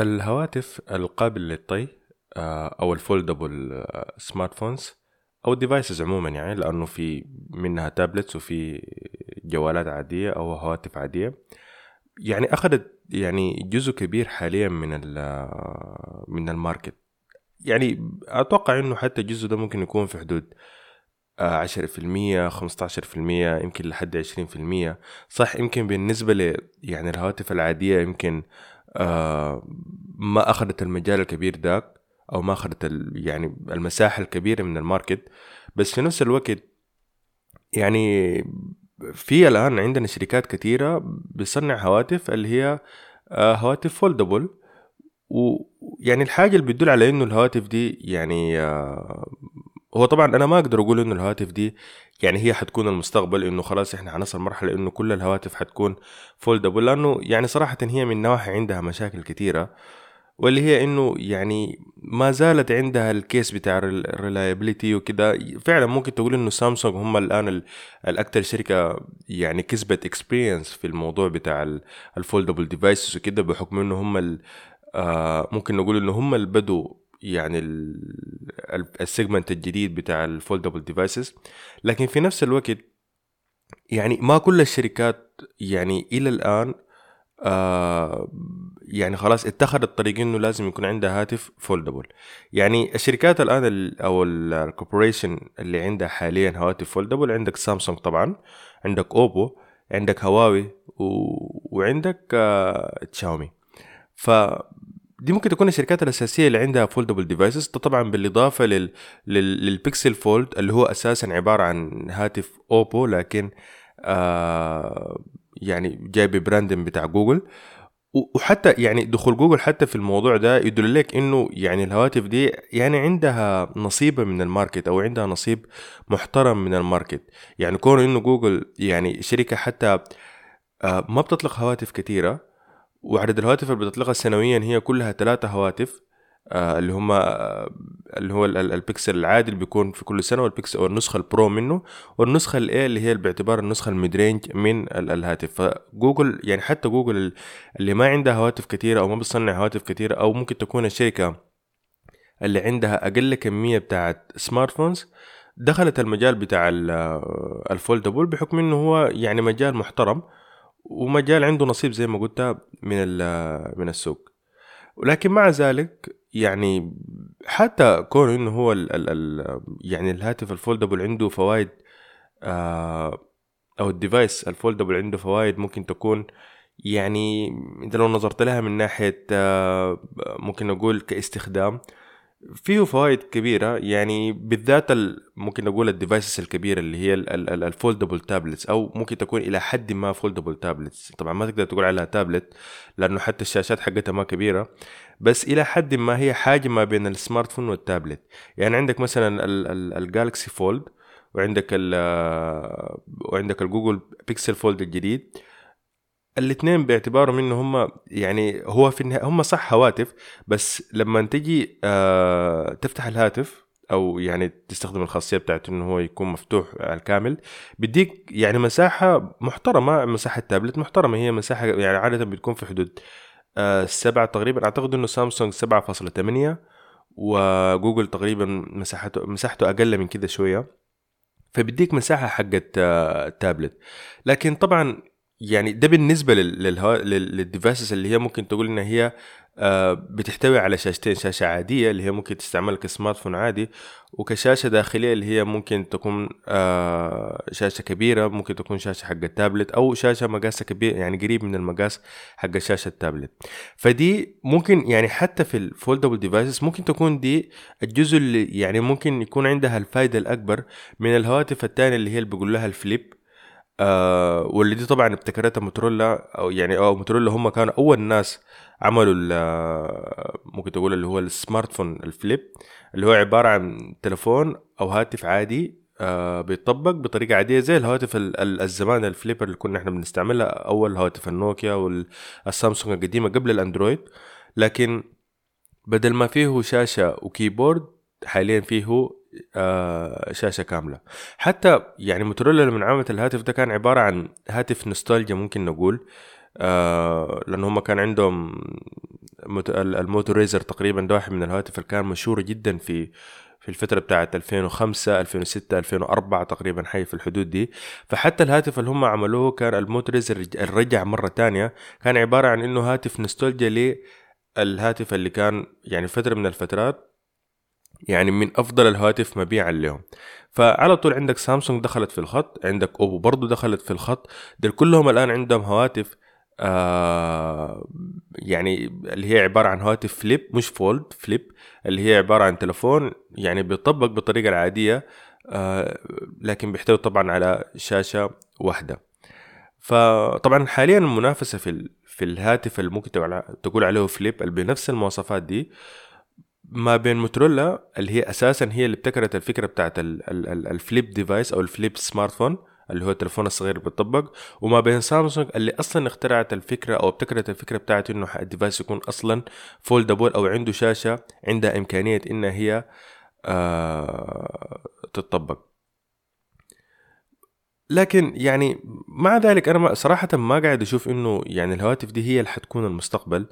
الهواتف القابلة للطي آه، أو ال foldable smartphones أو ال devices عموما يعني لأنه في منها tablets وفي جوالات عادية أو هواتف عادية. يعني أخذت يعني جزء كبير حاليا من من ال market. يعني أتوقع إنه حتى الجزء ده ممكن يكون في حدود عشرة في المية خمسة عشر في المية يمكن لحد عشرين في المية. صح يمكن بالنسبة ل يعني الهواتف العادية يمكن آه ما أخذت المجال الكبير داك أو ما أخذت يعني المساحة الكبيرة من ال market. بس في نفس الوقت يعني في الآن عندنا شركات كثيرة بتصنع هواتف اللي هي آه هواتف foldable ويعني الحاجة اللي بتدل على إنه الهواتف دي يعني آه هو طبعا أنا ما أقدر أقول إنه الهواتف دي يعني هي حتكون المستقبل إنه خلاص إحنا حنصل مرحلة إنه كل الهواتف حتكون foldable لأنه يعني صراحة هي من نواحي عندها مشاكل كثيره واللي هي إنه يعني ما زالت عندها ال case بتاع ال reliability وكده. فعلا ممكن تقول إنه سامسونج هم الآن الأكثر شركة يعني كسبت experience في الموضوع بتاع ال foldable devices وكده بحكم إنه هم آه ممكن نقول إنه هم اللي بدوا يعني ال segment الجديد بتاع ال foldable devices لكن في نفس الوقت يعني ما كل الشركات يعني إلى الآن آه يعني خلاص اتخذت الطريق إنه لازم يكون عندها هاتف foldable يعني الشركات الآن أو ال corporation اللي عندها حاليا هواتف foldable عندك سامسونج طبعا عندك اوبو عندك هواوي و... وعندك آه شاومي ف دي ممكن تكون الشركات الأساسية اللي عندها foldable devices طبعا بالإضافة لل... لل... لل Pixel Fold اللي هو أساسا عبارة عن هاتف اوبو لكن آه يعني جاي ب branding بتاع جوجل. وحتى يعني دخول جوجل حتى في الموضوع ده يدل لك إنه يعني الهواتف دي يعني عندها نصيبها من ال market أو عندها نصيب محترم من ال market. يعني كون إنه جوجل يعني شركة حتى آه ما بتطلق هواتف كثيرة وعدد الهواتف اللي بتطلقها سنويا هي كلها ثلاثة هواتف آه اللي هم آه اللي هو البكسل العادي اللي بيكون في كل سنة والبكسل أو النسخه ال Pro منه والنسخة ال A اللي هي باعتبار النسخة ال mid-range من الهاتف. فجوجل يعني حتى جوجل اللي ما عندها هواتف كثيره أو ما بتصنع هواتف كثيره أو ممكن تكون الشركة اللي عندها أقل كمية بتاعت smartphones دخلت المجال بتاع ال foldable بحكم إنه هو يعني مجال محترم. ومجال عنده نصيب زي ما قلت من من السوق. ولكن مع ذلك يعني حتى كون إنه هو ال ال ال يعني الهاتف ال foldable عنده فوائد آه أو ال device ال foldable عنده فوائد ممكن تكون يعني انت لو نظرت لها من ناحية آه ممكن نقول كاستخدام. فيه فوائد كبيرة يعني بالذات ممكن نقول ال devices الكبيرة اللي هي ال foldable tablets أو ممكن تكون إلى حد ما foldable tablets طبعا ما تقدر تقول عليها تابلت لأنه حتى الشاشات حقتها ما كبيرة. بس إلى حد ما هي حاجة ما بين ال smartphone وال tablet يعني عندك مثلا ال Galaxy Fold وعندك ال وعندك ال Google Pixel Fold الجديد. الاثنين باعتبارهم إنه هم يعني هو في النهاية هم صح هواتف بس لما تجي آه تفتح الهاتف أو يعني تستخدم الخاصية بتاعته إنه هو يكون مفتوح على الكامل بيديك يعني مساحة محترمة مساحة تابلت محترمة هي مساحة يعني عادة بتكون في حدود آه سبعة تقريبا أعتقد إنه سامسونج سبعة فاصلة ثمانية وجوجل تقريبا مساحته مساحته أقل من كده شوية فبيديك مساحة حقت آه تابلت. لكن طبعا يعني ده بالنسبة لل devices اللي هي ممكن تقول إن هي آه، بتحتوي على شاشتين شاشة عادية اللي هي ممكن تستعمل ك smartphone عادي وكشاشة داخلية اللي هي ممكن تكون آه، شاشة كبيرة ممكن تكون شاشة حق التابلت أو شاشة مقاسها كبير يعني قريب من المقاس حق شاشة التابلت. فدي ممكن يعني حتى في ال foldable devices ممكن تكون دي الجزء اللي يعني ممكن يكون عندها الفائدة الأكبر من الهواتف الثانية اللي هي اللي بيقول لها ال flip آه واللي دي طبعا ابتكرتها موتورولا أو يعني أو موتورولا هم كانوا أول ناس عملوا ممكن تقول اللي هو ال smartphone ال flip اللي هو عبارة عن تلفون أو هاتف عادي آه بيطبق بطريقة عادية زي الهواتف الزمان ال flipper اللي كنا إحنا بنستعملها أول هواتف النوكيا والسامسونج القديمة قبل الأندرويد. لكن بدل ما فيه شاشة و keyboard حاليا فيه آه شاشة كاملة. حتى يعني موتورولا لما عملت الهاتف ده كان عبارة عن هاتف نوستالجيا ممكن نقول آه لأنه هم كان عندهم الموتوريزر تقريبا ده واحد من الهواتف اللي كان مشهورة جدا في في الفترة بتاعت 2005 2006 2004 تقريبا حي في الحدود دي. فحتى الهاتف اللي هم عملوه كان الموتوريزر الرجع مرة تانية كان عبارة عن إنه هاتف نوستالجيا للهاتف اللي كان يعني فترة من الفترات يعني من أفضل الهواتف مبيعا لهم فعلى طول عندك سامسونج دخلت في الخط عندك أوبو برضو دخلت في الخط. دول كلهم الآن عندهم هواتف آه يعني اللي هي عبارة عن هواتف flip مش fold flip اللي هي عبارة عن تلفون يعني بيطبق بالطريقة العادية آه لكن بيحتوي طبعا على شاشة واحدة. فطبعا حاليا المنافسة في في الهاتف اللي ممكن تقول عليه flip اللي بنفس المواصفات دي ما بين موتورولا اللي هي أساسا هي اللي ابتكرت الفكرة بتاعت ال flip device أو ال flip smartphone اللي هو التلفون الصغير بيطبق. وما بين سامسونج اللي أصلا اخترعت الفكرة أو ابتكرت الفكرة بتاعت إنه ال device يكون أصلا foldable أو عنده شاشة عندها إمكانية إنها هي آه تطبق لكن يعني مع ذلك أنا صراحة ما قاعد أشوف إنه يعني الهواتف دي هي اللي حتكون المستقبل.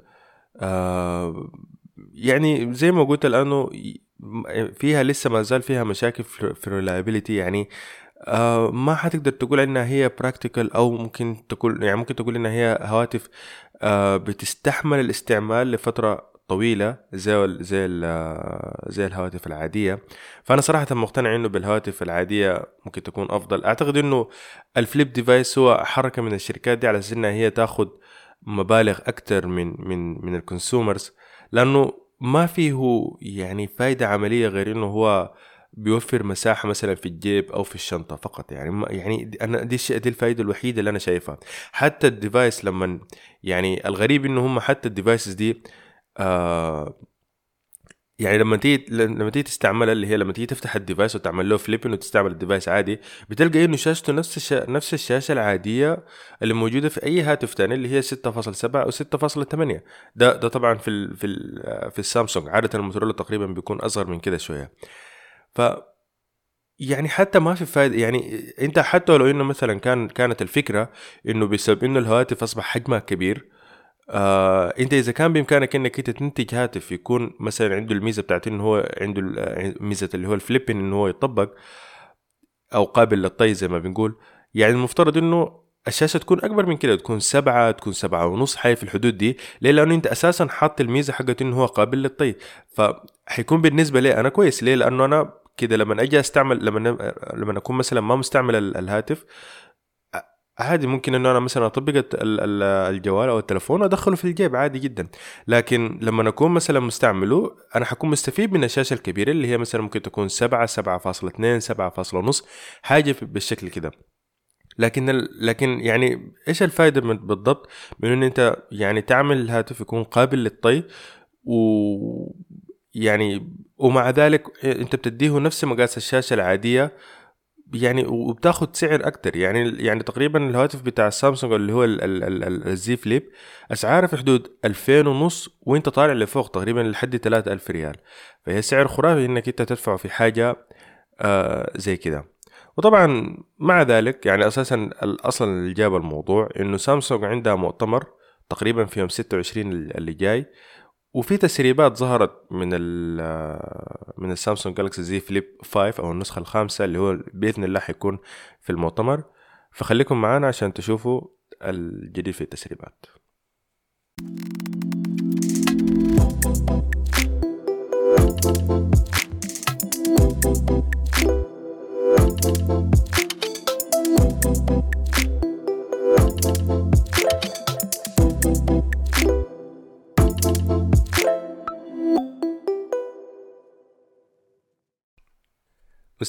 آه يعني زي ما قلت لأنه فيها لسه ما زال فيها مشاكل في ال reliability يعني آه ما حتقدر تقول إنها هي practical أو ممكن تقول يعني ممكن تقول إنها هي هواتف آه بتستحمل الاستعمال لفترة طويلة زي زي زي الهواتف العادية. فأنا صراحة مقتنع إنه بالهواتف العادية ممكن تكون أفضل. أعتقد إنه ال flip device هو حركة من الشركات دي على أساس إنها هي تاخذ مبالغ أكثر من من من ال consumers لأنه ما فيه يعني فايدة عملية غير إنه هو بيوفر مساحة مثلا في الجيب أو في الشنطة فقط. يعني يعني أنا دي الشيء دي الفائده الوحيدة اللي أنا شايفها. حتى ال device لما يعني الغريب إنه هم حتى ال devices دي آه يعني لما تيجي لما تيجي تستعملها اللي هي لما تيجي تفتح ال device وتعمل له flip انه تستعمل ال device عادي بتلقى إنه شاشته نفس الشا... نفس الشاشة العادية اللي موجودة في أي هاتف ثاني اللي هي 6.7 أو 6.8 ده ده طبعا في ال... في ال... في السامسونج. عادة الموتورولا تقريبا بيكون أصغر من كده شوية. ف يعني حتى ما في فايدة يعني أنت حتى لو إنه مثلا كان كانت الفكرة إنه بسبب إنه الهواتف أصبح حجمها كبير آه انت إذا كان بإمكانك إنك أنت تنتج هاتف يكون مثلا عنده الميزة بتاعت إنه هو عنده ميزة اللي هو الفليبين إنه هو يطبق أو قابل للطي زي ما بنقول يعني المفترض إنه الشاشة تكون أكبر من كده تكون سبعة تكون سبعة ونص حي في الحدود دي ليه؟ لأنه أنت أساسا حاط الميزة حقت إنه هو قابل للطي. فحيكون بالنسبة لي أنا كويس. ليه؟ لأنه أنا كده لما أجي أستعمل لما لما أكون مثلا ما مستعمل الهاتف عادي ممكن إنه أنا مثلا أطبق الجوال أو التلفون وأدخله في الجيب عادي جدا. لكن لما أكون مثلا مستعمله أنا حكون مستفيد من الشاشة الكبيرة اللي هي مثلا ممكن تكون 7 7.2 7.5 حاجة بالشكل كده. لكن لكن يعني إيش الفائده من بالضبط؟ من إن أنت يعني تعمل الهاتف يكون قابل للطي و يعني ومع ذلك أنت بتديه نفس مقاس الشاشة العادية يعني وبتاخد سعر أكتر. يعني يعني تقريبا الهاتف بتاع سامسونج اللي هو الزي فليب أسعاره في حدود 2000 ونص وأنت طالع لفوق تقريبا لحد 3000 ريال. فهي سعر خرافي إنك أنت تدفعه في حاجة آه زي كده. وطبعا مع ذلك يعني أساسا أصلا اللي جاب الموضوع إنه سامسونج عندها مؤتمر تقريبا في يوم 26 اللي جاي وفي تسريبات ظهرت من من السامسونج جالكسي زي فليب 5 أو النسخة الخامسة اللي هو بإذن الله حيكون في المؤتمر. فخليكم معانا عشان تشوفوا الجديد في التسريبات.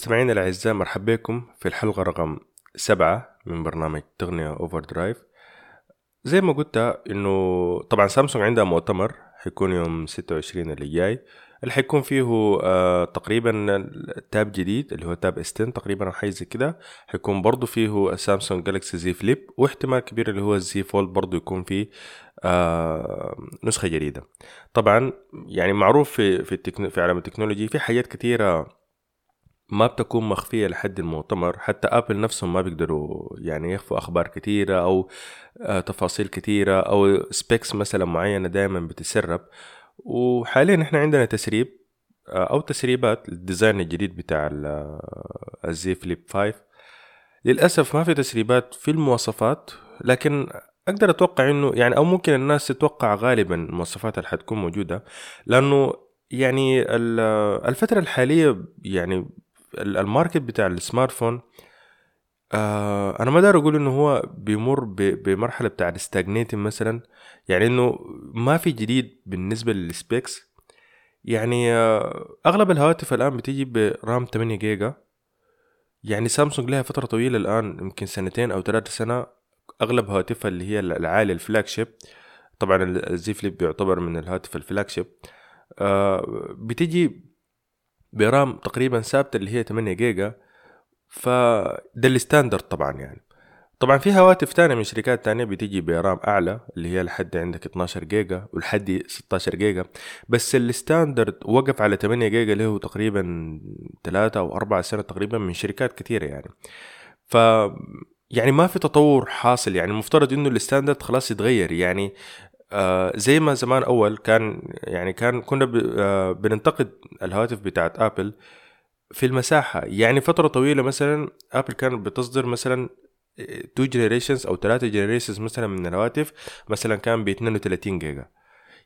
مستمعينا الأعزاء مرحبا بكم في الحلقة رقم سبعة من برنامج تقنية Overdrive زي ما قلت إنه طبعا سامسونج عندها مؤتمر حيكون يوم ستة وعشرين اللي جاي. اللي حيكون فيه آه تقريبا Tab جديد اللي هو تاب استن تقريبا أو حاجة زي كده. حيكون برضه فيه Samsung Galaxy Z Flip واحتمال كبير اللي هو ال Z Fold برضه يكون فيه آه نسخة جديدة. طبعا يعني معروف في في, في عالم ال technology في حاجات كثيره ما بتكون مخفية لحد المؤتمر حتى Apple نفسهم ما بيقدروا يعني يخفوا أخبار كثيرة أو آه، تفاصيل كثيرة أو specs مثلا معينة دائما بتسرب وحاليا إحنا عندنا تسريب آه، أو تسريبات ال design الجديد بتاع ال Z Flip 5 للأسف ما في تسريبات في المواصفات لكن أقدر أتوقع إنه يعني أو ممكن الناس تتوقع غالبا المواصفات اللي حتكون موجودة لأنه يعني الفترة الحالية يعني ال market بتاع ال smart phone آه أنا ما دار أقول إنه هو بيمر بمرحلة بتاع ال stagnating مثلا يعني إنه ما في جديد بالنسبة لل specs يعني آه أغلب الهواتف الآن بتيجي ب RAM 8 جيجا. يعني سامسونج لها فترة طويلة الآن يمكن سنتين أو ثلاثة سنة أغلب هواتفها اللي هي العالية ال flagship طبعا الزي فليب بيعتبر من الهاتف ال flagship آه بتيجي ب RAM تقريبا ثابتة اللي هي 8 جيجا فده ال standard طبعا يعني. طبعا في هواتف تانية من شركات تانية بتيجي ب RAM أعلى اللي هي لحد عندك 12 جيجا ولحد 16 جيجا. بس ال standard وقف على 8 جيجا اللي هو تقريبا 3 أو 4 سنة تقريبا من شركات كثيرة يعني. ف يعني ما في تطور حاصل يعني المفترض إنه ال standard خلاص يتغير يعني. آه زي ما زمان أول كان يعني كان كنا آه بننتقد الهواتف بتاعت آبل في المساحة. يعني فترة طويلة مثلا آبل كانت بتصدر مثلا 2 generations أو 3 generations مثلا من الهواتف مثلا كان ب 32 جيجا.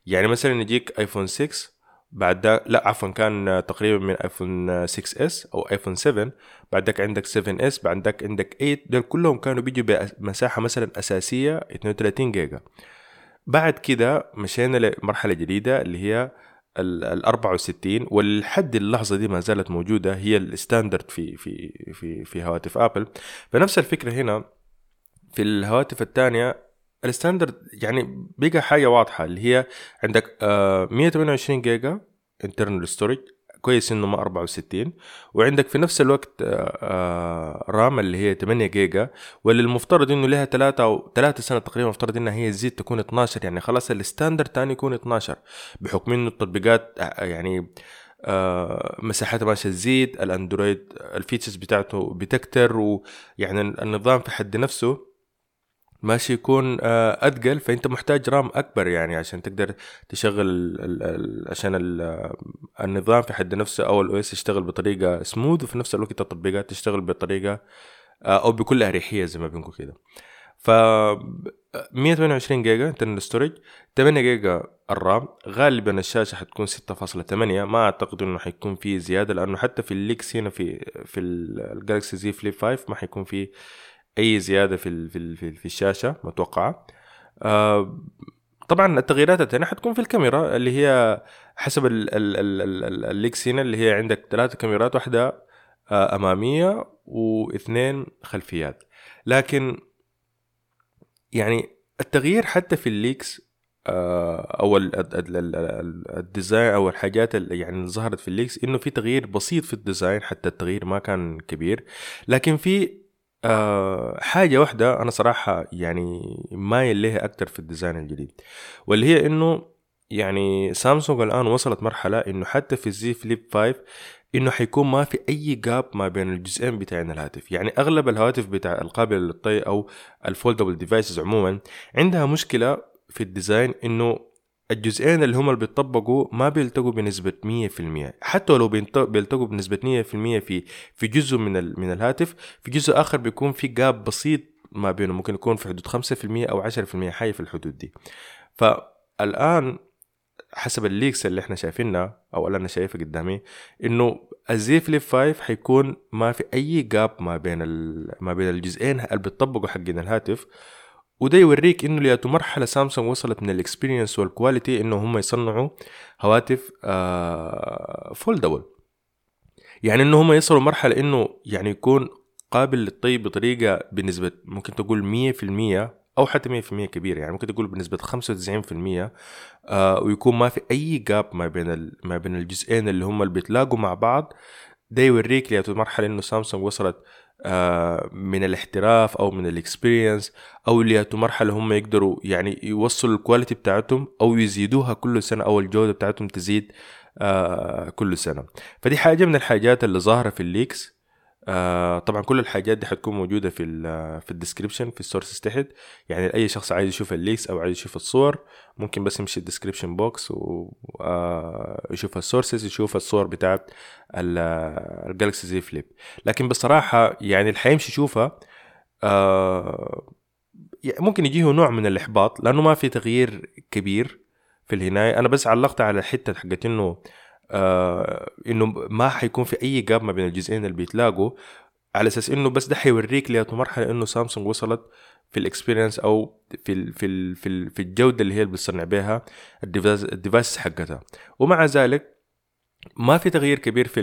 يعني مثلا يجيك ايفون 6 بعد ده لا عفوا كان تقريبا من ايفون 6 اس أو ايفون 7 بعدك عندك 7 اس بعدك عندك 8 دول كلهم كانوا بيجوا بمساحة مثلا أساسية 32 جيجا. بعد كده مشينا لمرحلة جديدة اللي هي ال 64 ولحد اللحظة دي ما زالت موجودة هي ال standard في في في في هواتف ابل فنفس الفكرة هنا في الهواتف الثانية ال standard يعني بقى حاجة واضحة اللي هي عندك 128 جيجا internal storage كويس إنه ما 64 وعندك في نفس الوقت RAM اللي هي 8 جيجا واللي المفترض إنه لها 3 أو 3 سنة تقريبا المفترض إنها هي تزيد تكون 12 يعني خلاص ال standard تاني يكون 12 بحكم إنه التطبيقات يعني آه مساحتها ماشية تزيد الأندرويد ال features بتاعته بتكتر ويعني النظام في حد نفسه ماشي يكون آه، اثقل فأنت محتاج RAM أكبر يعني عشان تقدر تشغل ال ال عشان ال النظام في حد نفسه أو ال OS يشتغل بطريقة سموث وفي نفس الوقت التطبيقات تشتغل بطريقة آه، أو بكل اريحيه زي ما بنقول كده. ف 128 جيجا internal storage 8 جيجا ال RAM غالبا الشاشة حتكون 6.8 ما أعتقد إنه حيكون في زيادة لأنه حتى في ال leaks هنا في في الجالكسي زي فليب 5 ما حيكون في أي زيادة في في في الشاشة متوقعه آه، طبعا التغييرات الثانية حتكون في الكاميرا اللي هي حسب ال leaks هنا اللي هي عندك ثلاثة كاميرات واحدة آه، أمامية واثنين خلفيات. لكن يعني التغيير حتى في ال leaks آه، أو ال design أو الحاجات اللي يعني ظهرت في ال leaks إنه في تغيير بسيط في ال design حتى التغيير ما كان كبير. لكن في أه حاجة واحدة أنا صراحة يعني مايل لها أكتر في ال design الجديد واللي هي إنه يعني سامسونج الآن وصلت مرحلة إنه حتى في الزي فليب 5 إنه حيكون ما في أي gap ما بين الجزئين بتاعين الهاتف يعني أغلب الهواتف بتاع القابلة للطي أو ال foldable devices عموما عندها مشكلة في ال design إنه الجزئين اللي هم اللي بيطبقوا ما بيلتقوا بنسبة 100% حتى لو بيلتقوا بنسبة 100% في في جزء من من الهاتف في جزء آخر بيكون في gap بسيط ما بينهم. ممكن يكون في حدود 5% أو 10% حاجة في الحدود دي. فالآن حسب ال leaks اللي إحنا شايفينها أو اللي أنا شايفها قدامي إنه الزي فليب 5 حيكون ما في أي gap ما بين ما بين الجزئين اللي بيطبقوا حقين الهاتف. وده يوريك إنه لياتو مرحلة سامسونج وصلت من ال experience وال quality إنه هم يصنعوا هواتف آه foldable يعني إنه هم يصلوا مرحلة إنه يعني يكون قابل للطي بطريقة بنسبة ممكن تقول 100% أو حتى 100% كبيرة. يعني ممكن تقول بنسبة 95% آه ويكون ما في أي gap ما بين ما بين الجزئين اللي هم اللي بيتلاقوا مع بعض. ده يوريك لياتو مرحلة إنه سامسونج وصلت من الاحتراف أو من ال experience أو اللي مرحله هم يقدروا يعني يوصلوا ال quality بتاعتهم أو يزيدوها كل سنة أو الجودة بتاعتهم تزيد آه كل سنة. فدي حاجة من الحاجات اللي ظاهرة في ال leaks. آه طبعا كل الحاجات دي حتكون موجودة في ال في ال description في ال sources تحت. يعني اي شخص عايز يشوف ال leaks أو عايز يشوف الصور ممكن بس يمشي ال description box ويشوف ال sources يشوف الصور بتاعت الجالكسي زي فليب. لكن بصراحة يعني اللي حيمشي يشوفها آه ممكن يجيه نوع من الإحباط لأنه ما في تغيير كبير في النهاية. أنا بس علقت على الحته حقت إنه آه إنه ما حيكون في أي gap ما بين الجزئين اللي بيتلاقوا على أساس إنه بس ده حيوريك لياتو مرحلة إنه سامسونج وصلت في ال experience أو في ال في ال في, ال في الجودة اللي هي بتصنع بها ال device حقتها. ومع ذلك ما في تغيير كبير في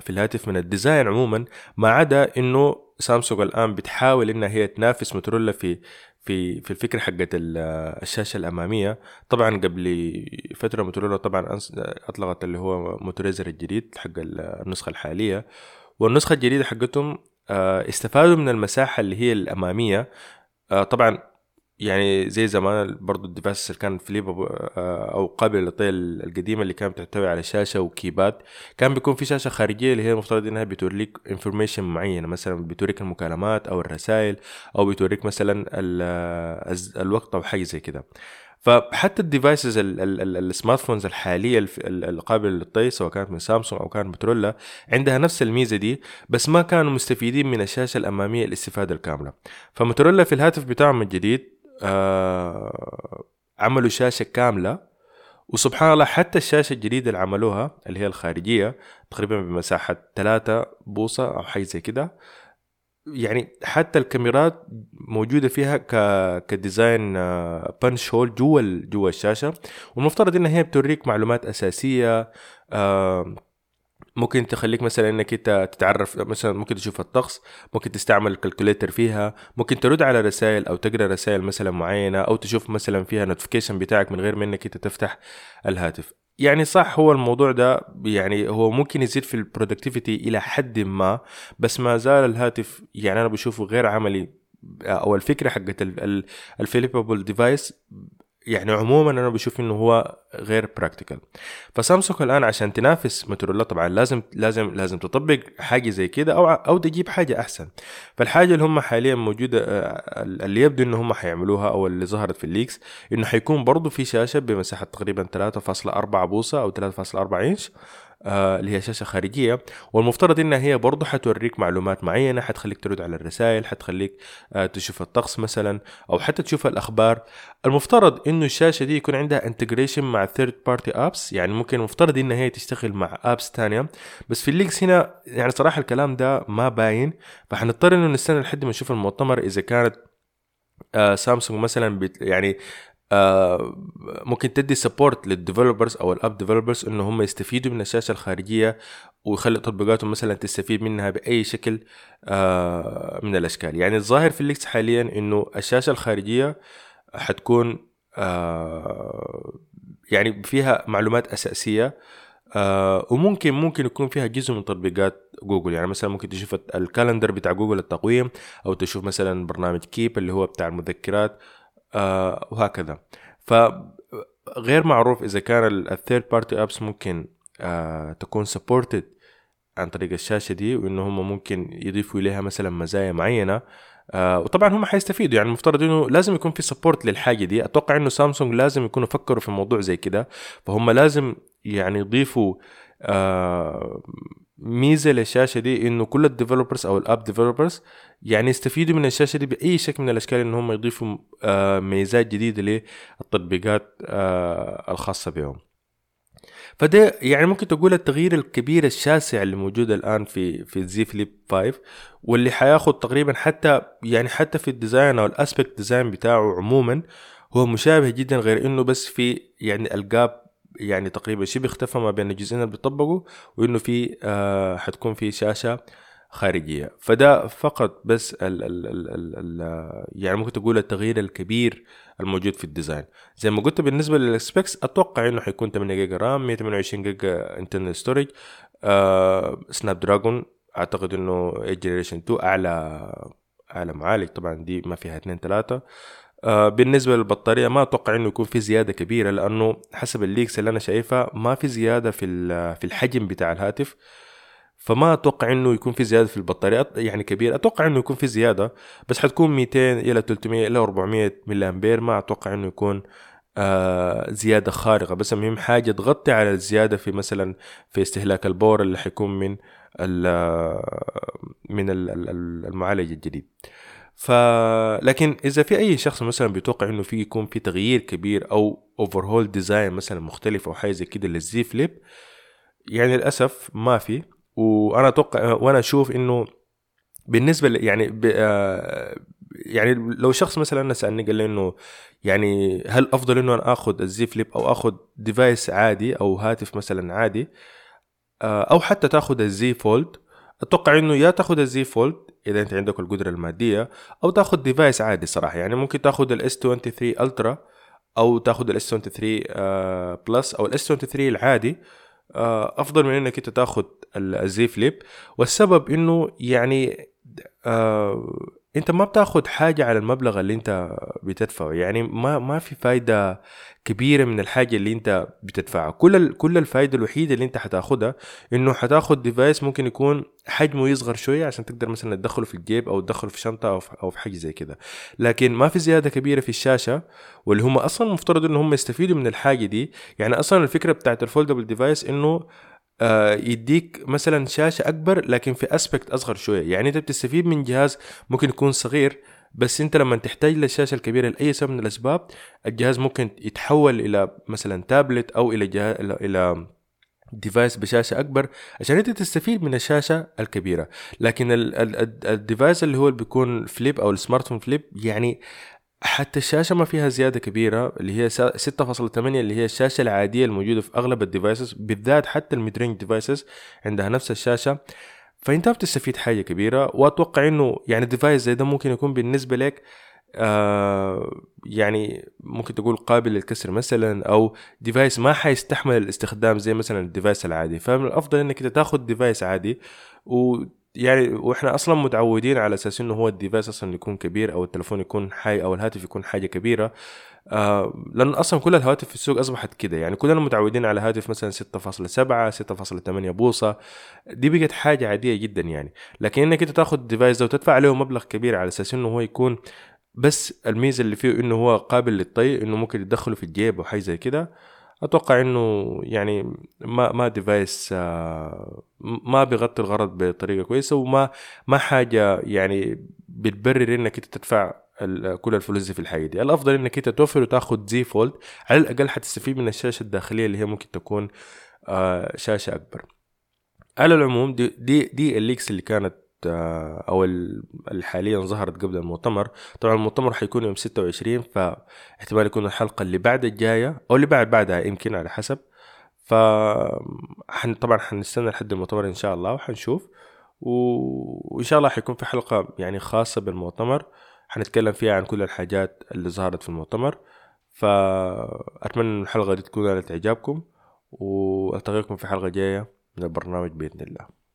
في الهاتف من ال design عموما ما عدا إنه سامسونج الآن بتحاول إنها هي تنافس موتورولا في في في الفكرة حقت الشاشة الأمامية. طبعا قبل فترة موتورولا طبعا أطلقت اللي هو Moto Razr الجديد حق النسخة الحالية. والنسخة الجديدة حقتهم آه، استفادوا من المساحة اللي هي الأمامية. آه، طبعا يعني زي زمان برضو ال device اللي كان flip آه، أو قبل للطي القديمة اللي كانت تحتوي على شاشة و keypad كان بيكون في شاشة خارجية اللي هي المفترض إنها بتوريك information معينة مثلا بتوريك المكالمات أو الرسائل أو بتوريك مثلا الوقت أو حاجة زي كده. فحتى ال devices ال smartphones الحالية القابله للطي سواء كانت من سامسونج أو كانت موتورولا عندها نفس الميزة دي بس ما كانوا مستفيدين من الشاشة الأمامية الاستفادة الكاملة. فموتورولا في الهاتف بتاعهم الجديد آه عملوا شاشة كاملة. وسبحان الله حتى الشاشة الجديدة اللي عملوها اللي هي الخارجية تقريبا بمساحة 3 بوصة أو حاجة زي كده. يعني حتى الكاميرات موجودة فيها ك ك design punch hole جوا جوا الشاشة. والمفترض انها هي بتوريك معلومات أساسية آه ممكن تخليك مثلا إنك أنت تتعرف مثلا ممكن تشوف الطقس ممكن تستعمل ال calculator فيها ممكن ترد على رسائل أو تقرأ رسائل مثلا معينة أو تشوف مثلا فيها notification بتاعك من غير ما إنك أنت تفتح الهاتف. يعني صح هو الموضوع ده يعني هو ممكن يزيد في ال productivity إلى حد ما بس ما زال الهاتف يعني أنا بشوفه غير عملي. أو الفكرة حقت ال flippable device يعني عموما أنا بشوف إنه هو غير practical فسامسونج الآن عشان تنافس موتورولا طبعا لازم لازم لازم تطبق حاجة زي كده أو أو تجيب حاجة أحسن. فالحاجة اللي هم حاليا موجودة آه، اللي يبدو إنه هم حيعملوها أو اللي ظهرت في ال leaks إنه حيكون برضه في شاشة بمساحة تقريبا 3.4 بوصة أو 3.4 إنش اللي هي شاشة خارجية. والمفترض إنها هي برضه حتوريك معلومات معينة حتخليك ترد على الرسائل حتخليك آه تشوف الطقس مثلا أو حتى تشوف الأخبار. المفترض إنه الشاشة دي يكون عندها integration مع third party apps يعني ممكن المفترض إنها هي تشتغل مع apps تانية. بس في ال leaks هنا يعني صراحة الكلام ده ما باين. فحنضطر إنه نستنى لحد ما نشوف المؤتمر. إذا كانت آه سامسونج مثلا بت يعني آه، ممكن تدي support لل developers أو ال app developers انه هم يستفيدوا من الشاشة الخارجية ويخلي تطبيقاتهم مثلا تستفيد منها بأي شكل آه، من الأشكال. يعني الظاهر في ال leaks حاليا إنه الشاشة الخارجية حتكون آه، يعني فيها معلومات أساسية وممكن ممكن يكون فيها جزء من تطبيقات جوجل. يعني مثلا ممكن تشوف ال calendar بتاع جوجل التقويم أو تشوف مثلا برنامج Keep اللي هو بتاع المذكرات. آه وهكذا. فغير معروف إذا كان ال third party apps ممكن آه تكون supported عن طريق الشاشة دي وإنه هم ممكن يضيفوا إليها مثلا مزايا معينة. آه وطبعا هم حيستفيدوا. يعني المفترض إنه لازم يكون في support للحاجة دي. أتوقع إنه سامسونج لازم يكونوا فكروا في موضوع زي كده. فهم لازم يعني يضيفوا آه ميزة للشاشة دي إنه كل ال developers أو ال app developers يعني يستفيدوا من الشاشة دي بأي شكل من الأشكال إن هم يضيفوا آه ميزات جديدة للتطبيقات آه الخاصة بهم. فده يعني ممكن تقول التغيير الكبير الشاسع اللي موجود الآن في في ال Z Flip 5 واللي حياخد تقريبا حتى يعني حتى في ال design أو ال aspect design بتاعه عموما هو مشابه جدا غير إنه بس في يعني ال gap يعني تقريبا شبه اختفى ما بين الجزئين اللي بيطبقوا وإنه في آه حتكون في شاشة خارجية. فده فقط بس ال ال ال ال ال يعني ممكن تقول التغيير الكبير الموجود في ال design. زي ما قلت بالنسبة لل specs أتوقع إنه حيكون 8 جيجا RAM 128 جيجا internal storage آه Snapdragon أعتقد إنه 8 generation 2 أعلى أعلى معالج. طبعا دي ما فيها 2 3 آه بالنسبة للبطارية ما أتوقع إنه يكون في زيادة كبيرة لأنه حسب ال leaks اللي أنا شايفها ما في زيادة في في الحجم بتاع الهاتف فما أتوقع إنه يكون في زيادة في البطارية. يعني كبير أتوقع إنه يكون في زيادة بس حتكون 200 إلى 300 إلى 400 ملي امبير ما أتوقع إنه يكون آه زيادة خارقة. بس المهم حاجة تغطي على الزيادة في مثلا في استهلاك ال power اللي حيكون من من المعالج الجديد. ف لكن إذا في أي شخص مثلا بيتوقع إنه في يكون في تغيير كبير أو overall design مثلا مختلف أو حاجة زي كده لل Z Flip يعني للأسف ما في. وأنا أتوقع وأنا أشوف إنه بالنسبة يعني ب... آه، يعني لو شخص مثلا أنا سألني قال لي إنه يعني هل أفضل إنه أنا آخذ ال Z Flip أو آخذ device عادي أو هاتف مثلا عادي آه، أو حتى تأخذ ال Z Fold أتوقع إنه يا تأخذ ال Z Fold إذا أنت عندك القدرة المادية أو تأخذ device عادي صراحة. يعني ممكن تأخذ ال S 23 Ultra أو تأخذ ال S 23 Plus أو ال S 23 العادي. آه، أفضل من إنك أنت تأخذ ال Z Flip والسبب إنه يعني آه انت ما بتاخد حاجة على المبلغ اللي انت بتدفعه. يعني ما ما في فايدة كبيرة من الحاجة اللي انت بتدفعها. كل. كل الفايدة الوحيدة اللي انت حتاخدها انه حتاخد device ممكن يكون حجمه يصغر شوية عشان تقدر مثلا تدخله في الجيب أو تدخله في شنطة أو في, أو في حاجة زي كده. لكن ما في زيادة كبيرة في الشاشة واللي هم أصلا مفترض ان هم يستفيدوا من الحاجة دي. يعني أصلا الفكرة بتاعت ال foldable device إنه يديك مثلا شاشة أكبر لكن في aspect أصغر شوية. يعني أنت بتستفيد من جهاز ممكن يكون صغير بس أنت لما تحتاج للشاشة الكبيرة لأي سبب من الأسباب الجهاز ممكن يتحول إلى مثلا تابلت أو إلى جهاز إلى device بشاشة أكبر عشان أنت تستفيد من الشاشة الكبيرة. لكن ال device اللي هو بيكون flip أو ال smartphone flip يعني حتى الشاشة ما فيها زيادة كبيرة اللي هي 6.8 اللي هي الشاشة العادية الموجودة في أغلب ال devices بالذات حتى ال mid-range devices عندها نفس الشاشة. فأنت بتستفيد حاجة كبيرة وأتوقع إنه يعني device زي ده ممكن يكون بالنسبة لك آه يعني ممكن تقول قابل للكسر مثلا أو device ما حيستحمل الاستخدام زي مثلا ال device العادي. فمن الأفضل إنك تاخذ device عادي يعني وإحنا أصلا متعودين على أساس إنه هو ال device أصلا يكون كبير أو التلفون يكون حي أو الهاتف يكون حاجة كبيرة آه لأن أصلا كل الهواتف في السوق أصبحت كده. يعني كلنا متعودين على هاتف مثلا 6.7 6.8 بوصة. دي بقت حاجة عادية جدا يعني. لكن انك أنت تاخذ ال device ده وتدفع عليه مبلغ كبير على أساس إنه هو يكون بس الميزة اللي فيه إنه هو قابل للطي إنه ممكن تدخله في الجيب أو حاجة زي كده. أتوقع إنه يعني ما ما device آه، ما بيغطي الغرض بطريقة كويسة وما ما حاجة يعني بتبرر إنك أنت تدفع كل الفلوس دي في الحاجة دي. الأفضل إنك أنت توفر وتاخد fold على الأقل حتستفيد من الشاشة الداخلية اللي هي ممكن تكون آه، شاشة أكبر. على العموم دي دي, دي ال leaks اللي كانت أو اللي حاليا ظهرت قبل المؤتمر. طبعا المؤتمر حيكون يوم 26 فاحتمال يكون الحلقة اللي بعد الجاية أو اللي بعد بعدها يمكن على حسب. ف طبعا حنستنى لحد المؤتمر إن شاء الله وحنشوف. وإن شاء الله حيكون في حلقة يعني خاصة بالمؤتمر. حنتكلم فيها عن كل الحاجات اللي ظهرت في المؤتمر. فأتمنى الحلقة دي تكون نالت إعجابكم وألتقيكم في حلقة جاية من البرنامج بإذن الله.